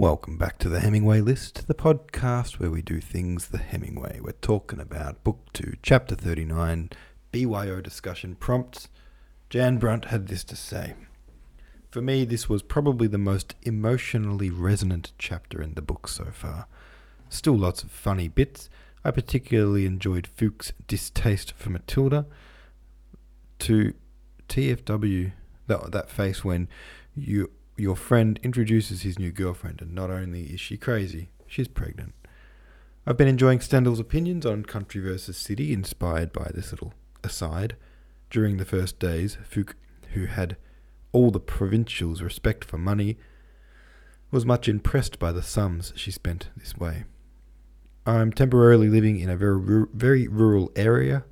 Welcome back to the Hemingway List, the podcast where we do things the Hemingway. We're talking about Book 2, Chapter 39, BYO discussion prompts. Jan Brunt had this to say. For me, this was probably the most emotionally resonant chapter in the book so far. Still lots of funny bits. I particularly enjoyed Fouque's distaste for Matilda. To TFW, that, that face when you your friend introduces his new girlfriend, and not only is she crazy, she's pregnant. I've been enjoying Stendhal's opinions on country versus city, inspired by this little aside. During the first days, Fouque, who had all the provincial's respect for money, was much impressed by the sums she spent this way. I'm temporarily living in a very, very rural area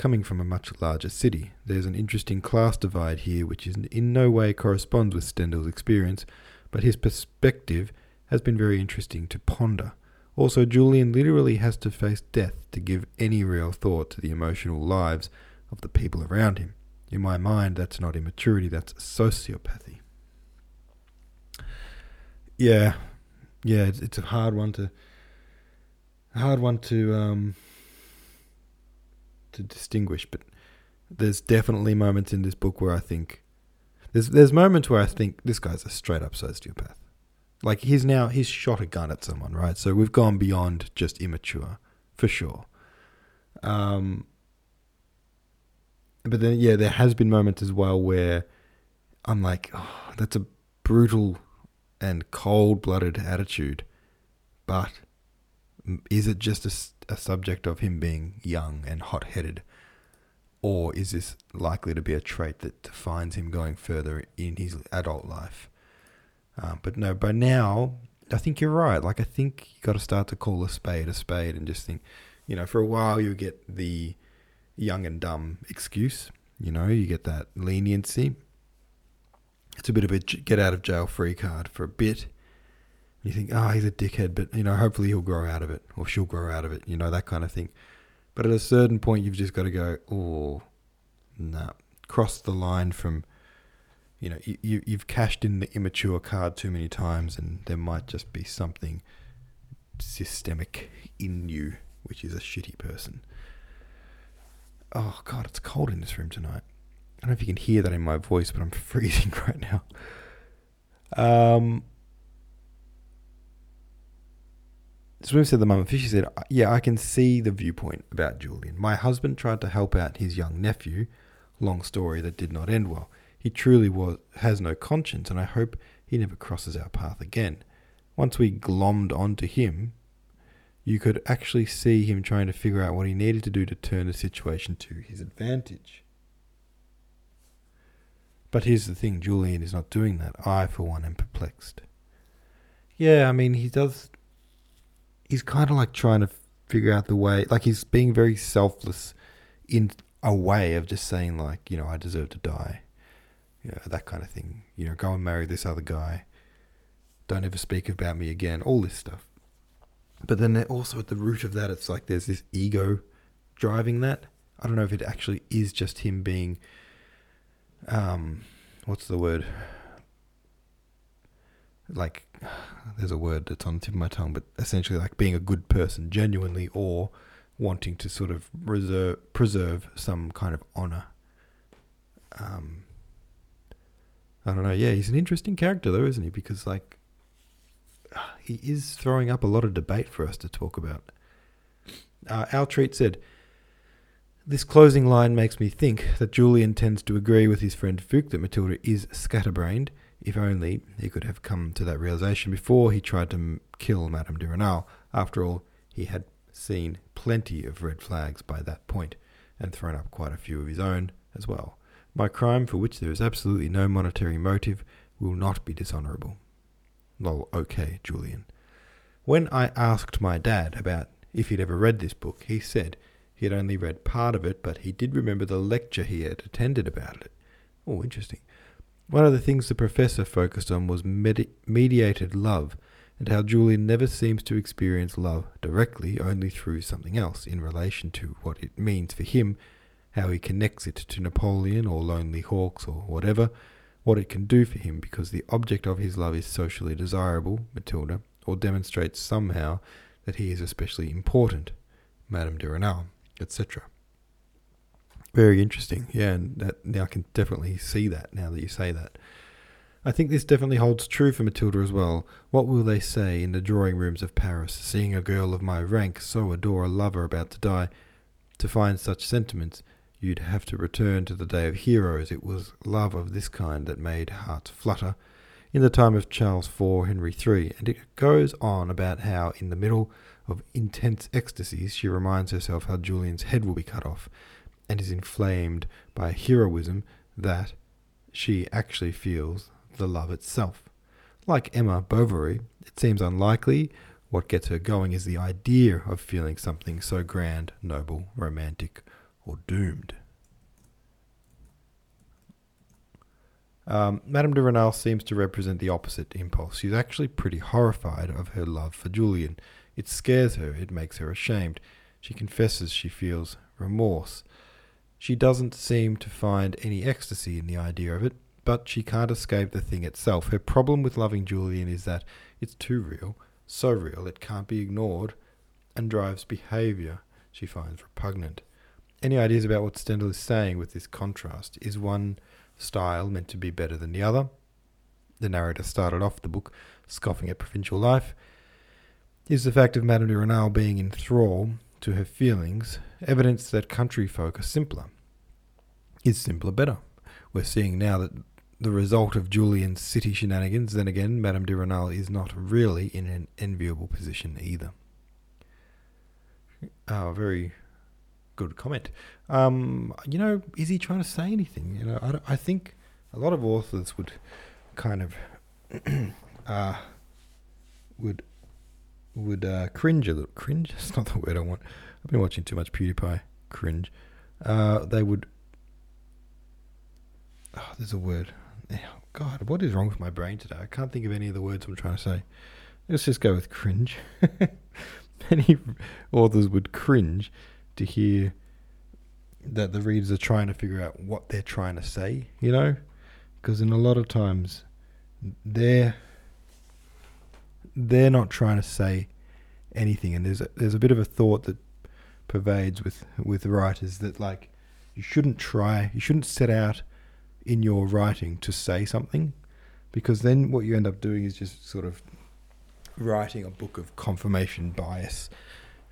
coming from a much larger city. There's an interesting class divide here, which in no way corresponds with Stendhal's experience, but his perspective has been very interesting to ponder. Also, Julian literally has to face death to give any real thought to the emotional lives of the people around him. In my mind, that's not immaturity, that's sociopathy. Yeah, yeah, it's, it's a hard one to, hard one to um, to distinguish, but there's definitely moments in this book where I think there's there's moments where I think this guy's a straight up sociopath. Like he's now he's shot a gun at someone, right? So we've gone beyond just immature, for sure. Um, but then yeah, there has been moments as well where I'm like, oh, that's a brutal and cold blooded attitude, but is it just a, a subject of him being young and hot headed? Or is this likely to be a trait that defines him going further in his adult life? Um, but no, by now, I think you're right. Like, I think you got to start to call a spade a spade and just think, you know, for a while you get the young and dumb excuse, you know, you get that leniency. It's a bit of a get out of jail free card for a bit you think, oh, he's a dickhead, but you know, hopefully he'll grow out of it, or she'll grow out of it, you know, that kind of thing. But at a certain point, you've just got to go, oh, nah, cross the line from, you know, you, you you've cashed in the immature card too many times, and there might just be something systemic in you, which is a shitty person. Oh God, it's cold in this room tonight. I don't know if you can hear that in my voice, but I'm freezing right now. Um, Swim said the mum Fishy said, Yeah, I can see the viewpoint about Julian. My husband tried to help out his young nephew. Long story that did not end well. He truly was has no conscience, and I hope he never crosses our path again. Once we glommed onto him, you could actually see him trying to figure out what he needed to do to turn the situation to his advantage. But here's the thing Julian is not doing that. I, for one, am perplexed. Yeah, I mean, he does he's kind of like trying to figure out the way, like he's being very selfless in a way of just saying like, you know, I deserve to die, you know, that kind of thing. You know, go and marry this other guy. Don't ever speak about me again. All this stuff. But then also at the root of that, it's like there's this ego driving that. I don't know if it actually is just him being, um, what's the word? Like there's a word that's on the tip of my tongue, but essentially like being a good person genuinely or wanting to sort of reserve, preserve some kind of honor. Um, I don't know. Yeah, he's an interesting character though, isn't he? Because like he is throwing up a lot of debate for us to talk about. Uh, Al Treat said, This closing line makes me think that Julian tends to agree with his friend Fouque that Matilda is scatterbrained if only he could have come to that realization before he tried to kill Madame de Renal. After all, he had seen plenty of red flags by that point, and thrown up quite a few of his own as well. My crime, for which there is absolutely no monetary motive, will not be dishonourable. Lol, okay, Julian. When I asked my dad about if he'd ever read this book, he said he had only read part of it, but he did remember the lecture he had attended about it. Oh, interesting. One of the things the professor focused on was medi- mediated love, and how Julian never seems to experience love directly, only through something else in relation to what it means for him, how he connects it to Napoleon or Lonely Hawks or whatever, what it can do for him because the object of his love is socially desirable, Matilda, or demonstrates somehow that he is especially important, Madame de Renal, etc. Very interesting, yeah, and that now I can definitely see that now that you say that. I think this definitely holds true for Matilda as well. What will they say in the drawing rooms of Paris, seeing a girl of my rank so adore a lover about to die? To find such sentiments, you'd have to return to the day of heroes. It was love of this kind that made hearts flutter. In the time of Charles IV, Henry III, and it goes on about how, in the middle of intense ecstasies, she reminds herself how Julian's head will be cut off, and is inflamed by heroism that she actually feels the love itself. Like Emma Bovary, it seems unlikely. What gets her going is the idea of feeling something so grand, noble, romantic, or doomed. Um, Madame de Renal seems to represent the opposite impulse. She's actually pretty horrified of her love for Julian. It scares her, it makes her ashamed. She confesses she feels remorse. She doesn't seem to find any ecstasy in the idea of it, but she can't escape the thing itself. Her problem with loving Julian is that it's too real, so real it can't be ignored, and drives behaviour she finds repugnant. Any ideas about what Stendhal is saying with this contrast? Is one style meant to be better than the other? The narrator started off the book scoffing at provincial life. Is the fact of Madame de Renal being in thrall to her feelings evidence that country folk are simpler? Is simpler better? We're seeing now that the result of Julian's city shenanigans, then again, Madame de Renal is not really in an enviable position either. Oh, very good comment. Um, you know, is he trying to say anything? You know, I, I think a lot of authors would kind of uh, would would uh, cringe a little. Cringe? That's not the word I want. I've been watching too much PewDiePie. Cringe. Uh, they would. Oh, there's a word. God, what is wrong with my brain today? I can't think of any of the words I'm trying to say. Let's just go with cringe. Many authors would cringe to hear that the readers are trying to figure out what they're trying to say, you know? Because in a lot of times, they're they're not trying to say anything, and there's a, there's a bit of a thought that pervades with with writers that like you shouldn't try, you shouldn't set out in your writing to say something, because then what you end up doing is just sort of writing a book of confirmation bias,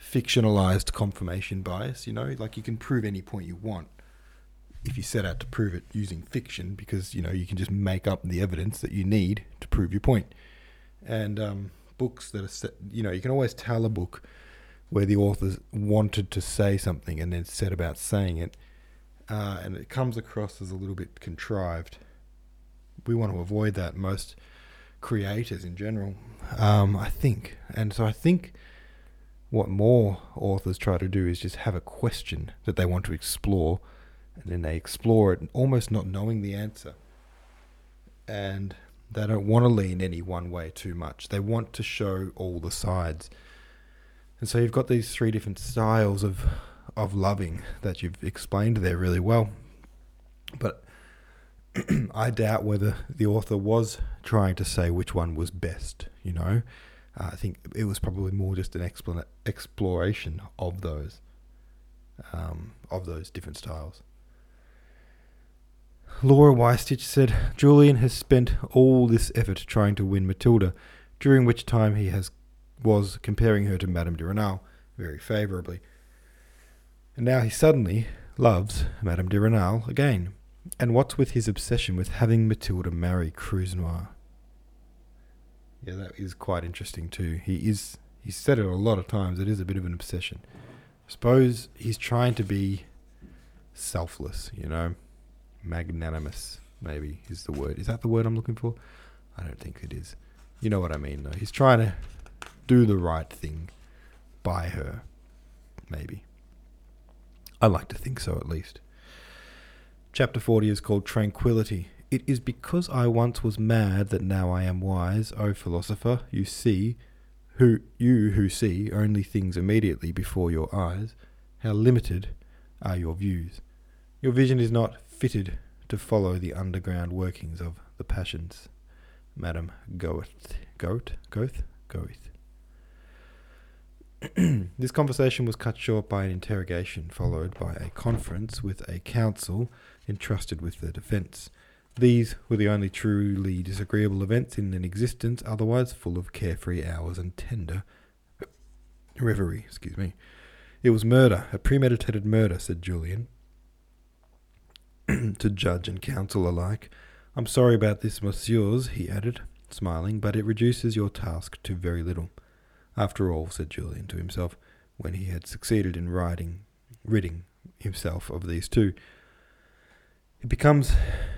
fictionalized confirmation bias. You know, like you can prove any point you want if you set out to prove it using fiction, because you know you can just make up the evidence that you need to prove your point. And um, books that are set, you know, you can always tell a book where the authors wanted to say something and then set about saying it uh, and it comes across as a little bit contrived. We want to avoid that. Most creators in general, um, I think, and so I think what more authors try to do is just have a question that they want to explore, and then they explore it, almost not knowing the answer, and they don't want to lean any one way too much. They want to show all the sides. And so you've got these three different styles of of loving that you've explained there really well. But I doubt whether the author was trying to say which one was best, you know. Uh, I think it was probably more just an explan- exploration of those, um, of those different styles. Laura Weistich said, Julian has spent all this effort trying to win Matilda, during which time he has was comparing her to Madame de Renal very favourably. And now he suddenly loves Madame de Renal again. And what's with his obsession with having Matilda marry Croisenois? Yeah, that is quite interesting too. He is he's said it a lot of times, it is a bit of an obsession. I suppose he's trying to be selfless, you know. Magnanimous, maybe is the word. Is that the word I'm looking for? I don't think it is. You know what I mean though. He's trying to do the right thing by her, maybe. I like to think so, at least. Chapter 40 is called Tranquility. It is because I once was mad that now I am wise, O philosopher. You see, who you who see only things immediately before your eyes, how limited are your views. Your vision is not fitted to follow the underground workings of the passions. Madam Goeth, Goat, Goeth, Goeth. this conversation was cut short by an interrogation, followed by a conference with a counsel entrusted with the defence. These were the only truly disagreeable events in an existence otherwise full of carefree hours and tender reverie. Excuse me. It was murder, a premeditated murder, said Julian to judge and counsel alike. I'm sorry about this, messieurs, he added, smiling, but it reduces your task to very little. After all, said Julian to himself, when he had succeeded in riding, ridding himself of these two, it becomes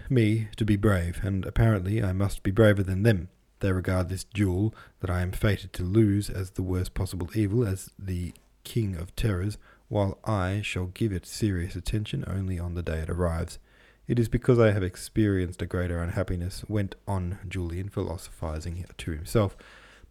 me to be brave, and apparently I must be braver than them. They regard this duel that I am fated to lose as the worst possible evil, as the king of terrors, while I shall give it serious attention only on the day it arrives. It is because I have experienced a greater unhappiness, went on Julian, philosophizing to himself.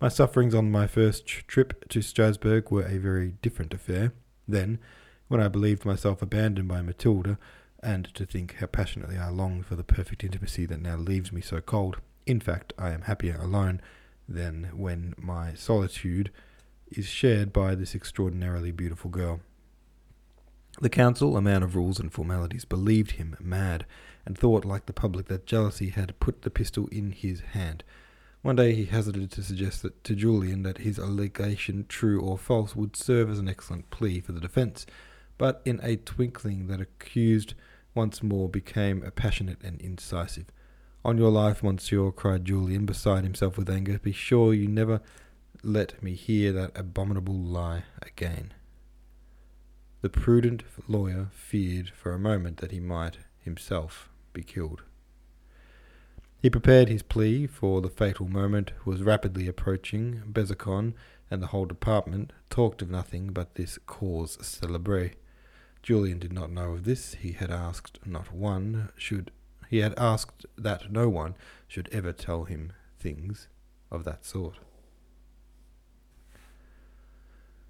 My sufferings on my first trip to Strasbourg were a very different affair. Then, when I believed myself abandoned by Matilda, and to think how passionately I longed for the perfect intimacy that now leaves me so cold. In fact, I am happier alone than when my solitude is shared by this extraordinarily beautiful girl. The counsel, a man of rules and formalities, believed him mad, and thought, like the public, that jealousy had put the pistol in his hand. One day he hazarded to suggest that, to Julian that his allegation, true or false, would serve as an excellent plea for the defence, but in a twinkling that accused once more became passionate and incisive. On your life, monsieur, cried Julian, beside himself with anger, be sure you never let me hear that abominable lie again. The prudent lawyer feared for a moment that he might himself be killed. He prepared his plea, for the fatal moment was rapidly approaching. Besançon and the whole department talked of nothing but this cause celebre. Julian did not know of this. He had asked not one should he had asked that no one should ever tell him things of that sort.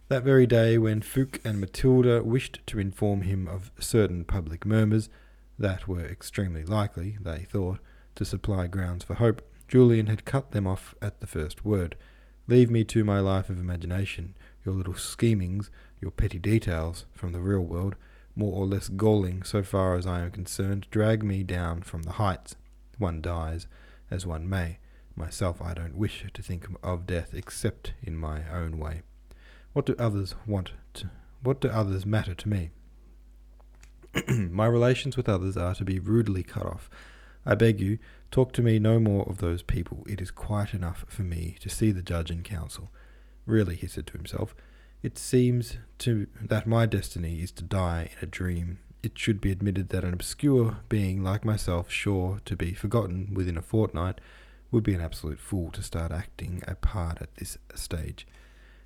That very day, when Fouque and Matilda wished to inform him of certain public murmurs that were extremely likely, they thought, to supply grounds for hope, Julian had cut them off at the first word. Leave me to my life of imagination. Your little schemings, your petty details from the real world, more or less galling so far as I am concerned, drag me down from the heights. One dies as one may. Myself, I don't wish to think of death except in my own way. What do others want to, what do others matter to me? My relations with others are to be rudely cut off. I beg you, talk to me no more of those people. It is quite enough for me to see the judge and counsel. Really, he said to himself, it seems to that my destiny is to die in a dream. It should be admitted that an obscure being like myself, sure to be forgotten within a fortnight, would be an absolute fool to start acting a part at this stage.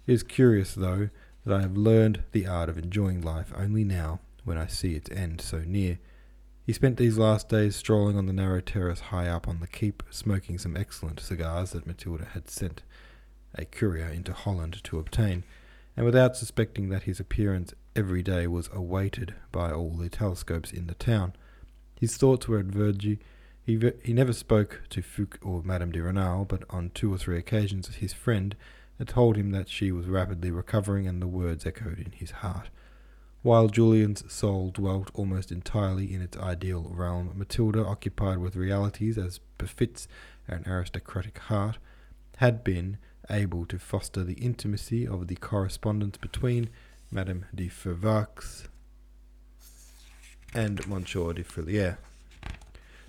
It is curious, though, that I have learned the art of enjoying life only now, when I see its end so near. He spent these last days strolling on the narrow terrace high up on the keep, smoking some excellent cigars that Matilda had sent a courier into Holland to obtain, and without suspecting that his appearance every day was awaited by all the telescopes in the town. His thoughts were at Vergy. He, he never spoke to Fouque or Madame de Renal, but on two or three occasions his friend had told him that she was rapidly recovering, and the words echoed in his heart. While Julian's soul dwelt almost entirely in its ideal realm, Matilda, occupied with realities as befits an aristocratic heart, had been able to foster the intimacy of the correspondence between Madame de Fervaques and Monsieur de Frilair,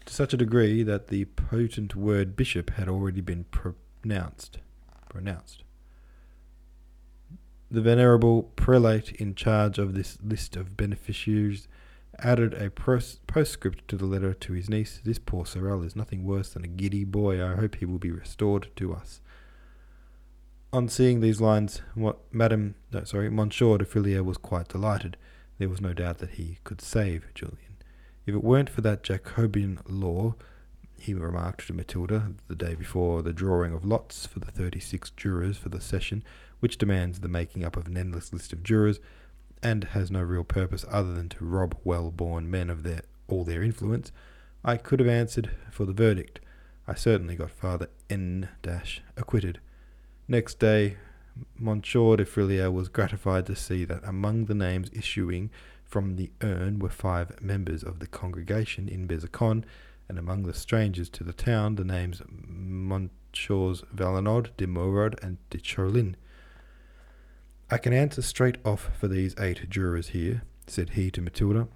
to such a degree that the potent word bishop had already been pronounced. pronounced. The venerable prelate in charge of this list of beneficiaries added a postscript to the letter to his niece. This poor Sorel is nothing worse than a giddy boy. I hope he will be restored to us. On seeing these lines, what Madame, no, sorry, Monsieur de Frilair was quite delighted. There was no doubt that he could save Julian. If it weren't for that Jacobin law, he remarked to Matilda the day before the drawing of lots for the thirty-six jurors for the session, which demands the making up of an endless list of jurors, and has no real purpose other than to rob well born men of their all their influence, I could have answered for the verdict. I certainly got Father N dash acquitted. Next day, Monsieur de Frilair was gratified to see that among the names issuing from the urn were five members of the congregation in Besançon, and among the strangers to the town the names Monsieurs Valenod, de Moirod, and de Charlin. I can answer straight off for these eight jurors here, said he to Matilda.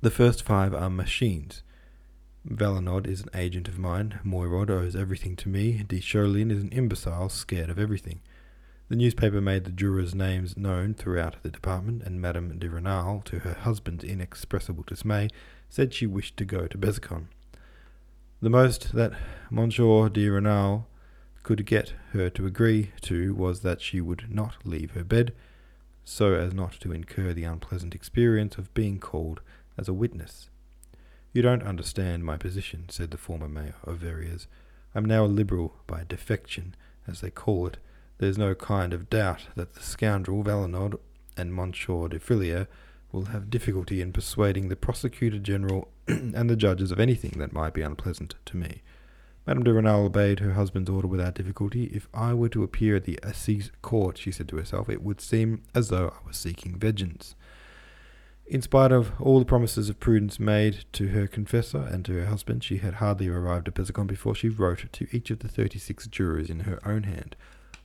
The first five are machines. Valenod is an agent of mine. Moirod owes everything to me. De Charlin is an imbecile, scared of everything. The newspaper made the jurors' names known throughout the department, and Madame de Renal, to her husband's inexpressible dismay, said she wished to go to Besançon. The most that Monsieur de Renal could get her to agree to was that she would not leave her bed, so as not to incur the unpleasant experience of being called as a witness. You don't understand my position, said the former mayor of Verrières. I'm now a liberal by defection, as they call it, there's no kind of doubt that the scoundrel Valenod and Monsieur de Frilair will have difficulty in persuading the prosecutor general and the judges of anything that might be unpleasant to me. Madame de Renal obeyed her husband's order without difficulty. If I were to appear at the Assize Court, she said to herself, it would seem as though I was seeking vengeance. In spite of all the promises of prudence made to her confessor and to her husband, she had hardly arrived at Besançon before she wrote to each of the thirty-six jurors in her own hand,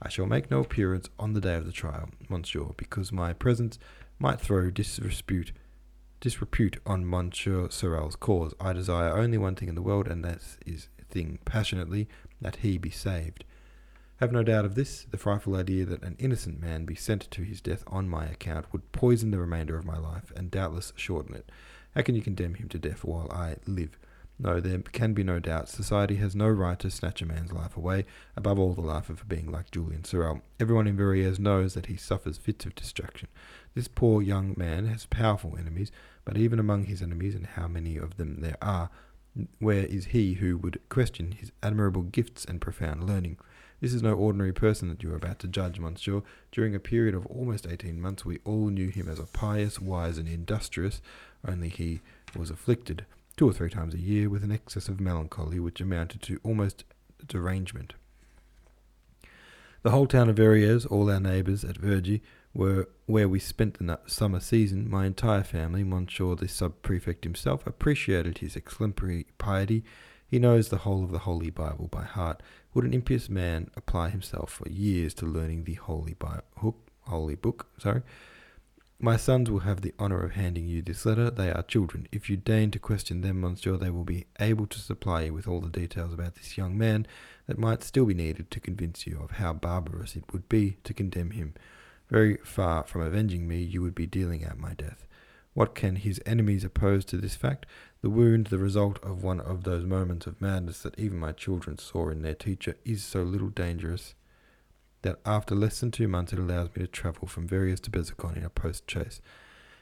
I shall make no appearance on the day of the trial, monsieur, because my presence might throw disrepute, disrepute on Monsieur Sorel's cause. I desire only one thing in the world, and that is thing passionately, that he be saved. Have no doubt of this. The frightful idea that an innocent man be sent to his death on my account would poison the remainder of my life, and doubtless shorten it. How can you condemn him to death while I live? No, there can be no doubt. Society has no right to snatch a man's life away, above all the life of a being like Julian Sorel. Everyone in Verrières knows that he suffers fits of distraction. This poor young man has powerful enemies, but even among his enemies, and how many of them there are, where is he who would question his admirable gifts and profound learning? This is no ordinary person that you are about to judge, monsieur. During a period of almost eighteen months, we all knew him as a pious, wise, and industrious, only he was afflicted two or three times a year with an excess of melancholy which amounted to almost derangement. The whole town of Verrières, all our neighbours at Vergy, were where we spent the summer season. My entire family, Monsieur the sub-prefect himself, appreciated his exemplary piety. He knows the whole of the Holy Bible by heart. Would an impious man apply himself for years to learning the Holy Bible, Holy Book? Sorry. My sons will have the honour of handing you this letter. They are children. If you deign to question them, monsieur, they will be able to supply you with all the details about this young man that might still be needed to convince you of how barbarous it would be to condemn him. Very far from avenging me, you would be dealing out my death. What can his enemies oppose to this fact? The wound, the result of one of those moments of madness that even my children saw in their teacher, is so little dangerous that after less than two months it allows me to travel from Verrières to Besançon in a post chaise.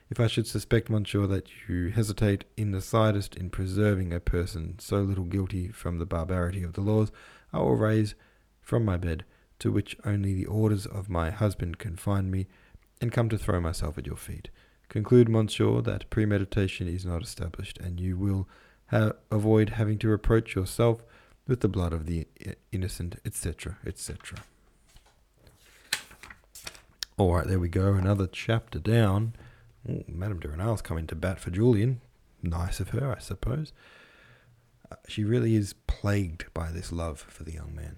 If I should suspect, monsieur, that you hesitate in the slightest in preserving a person so little guilty from the barbarity of the laws, I will raise from my bed, to which only the orders of my husband confine me, and come to throw myself at your feet. Conclude, monsieur, that premeditation is not established, and you will ha- avoid having to reproach yourself with the blood of the innocent, etc., etc. All right, there we go. Another chapter down. Ooh, Madame de Renal's coming to bat for Julian. Nice of her, I suppose. Uh, she really is plagued by this love for the young man.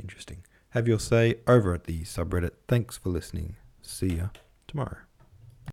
Interesting. Have your say over at the subreddit. Thanks for listening. See ya tomorrow.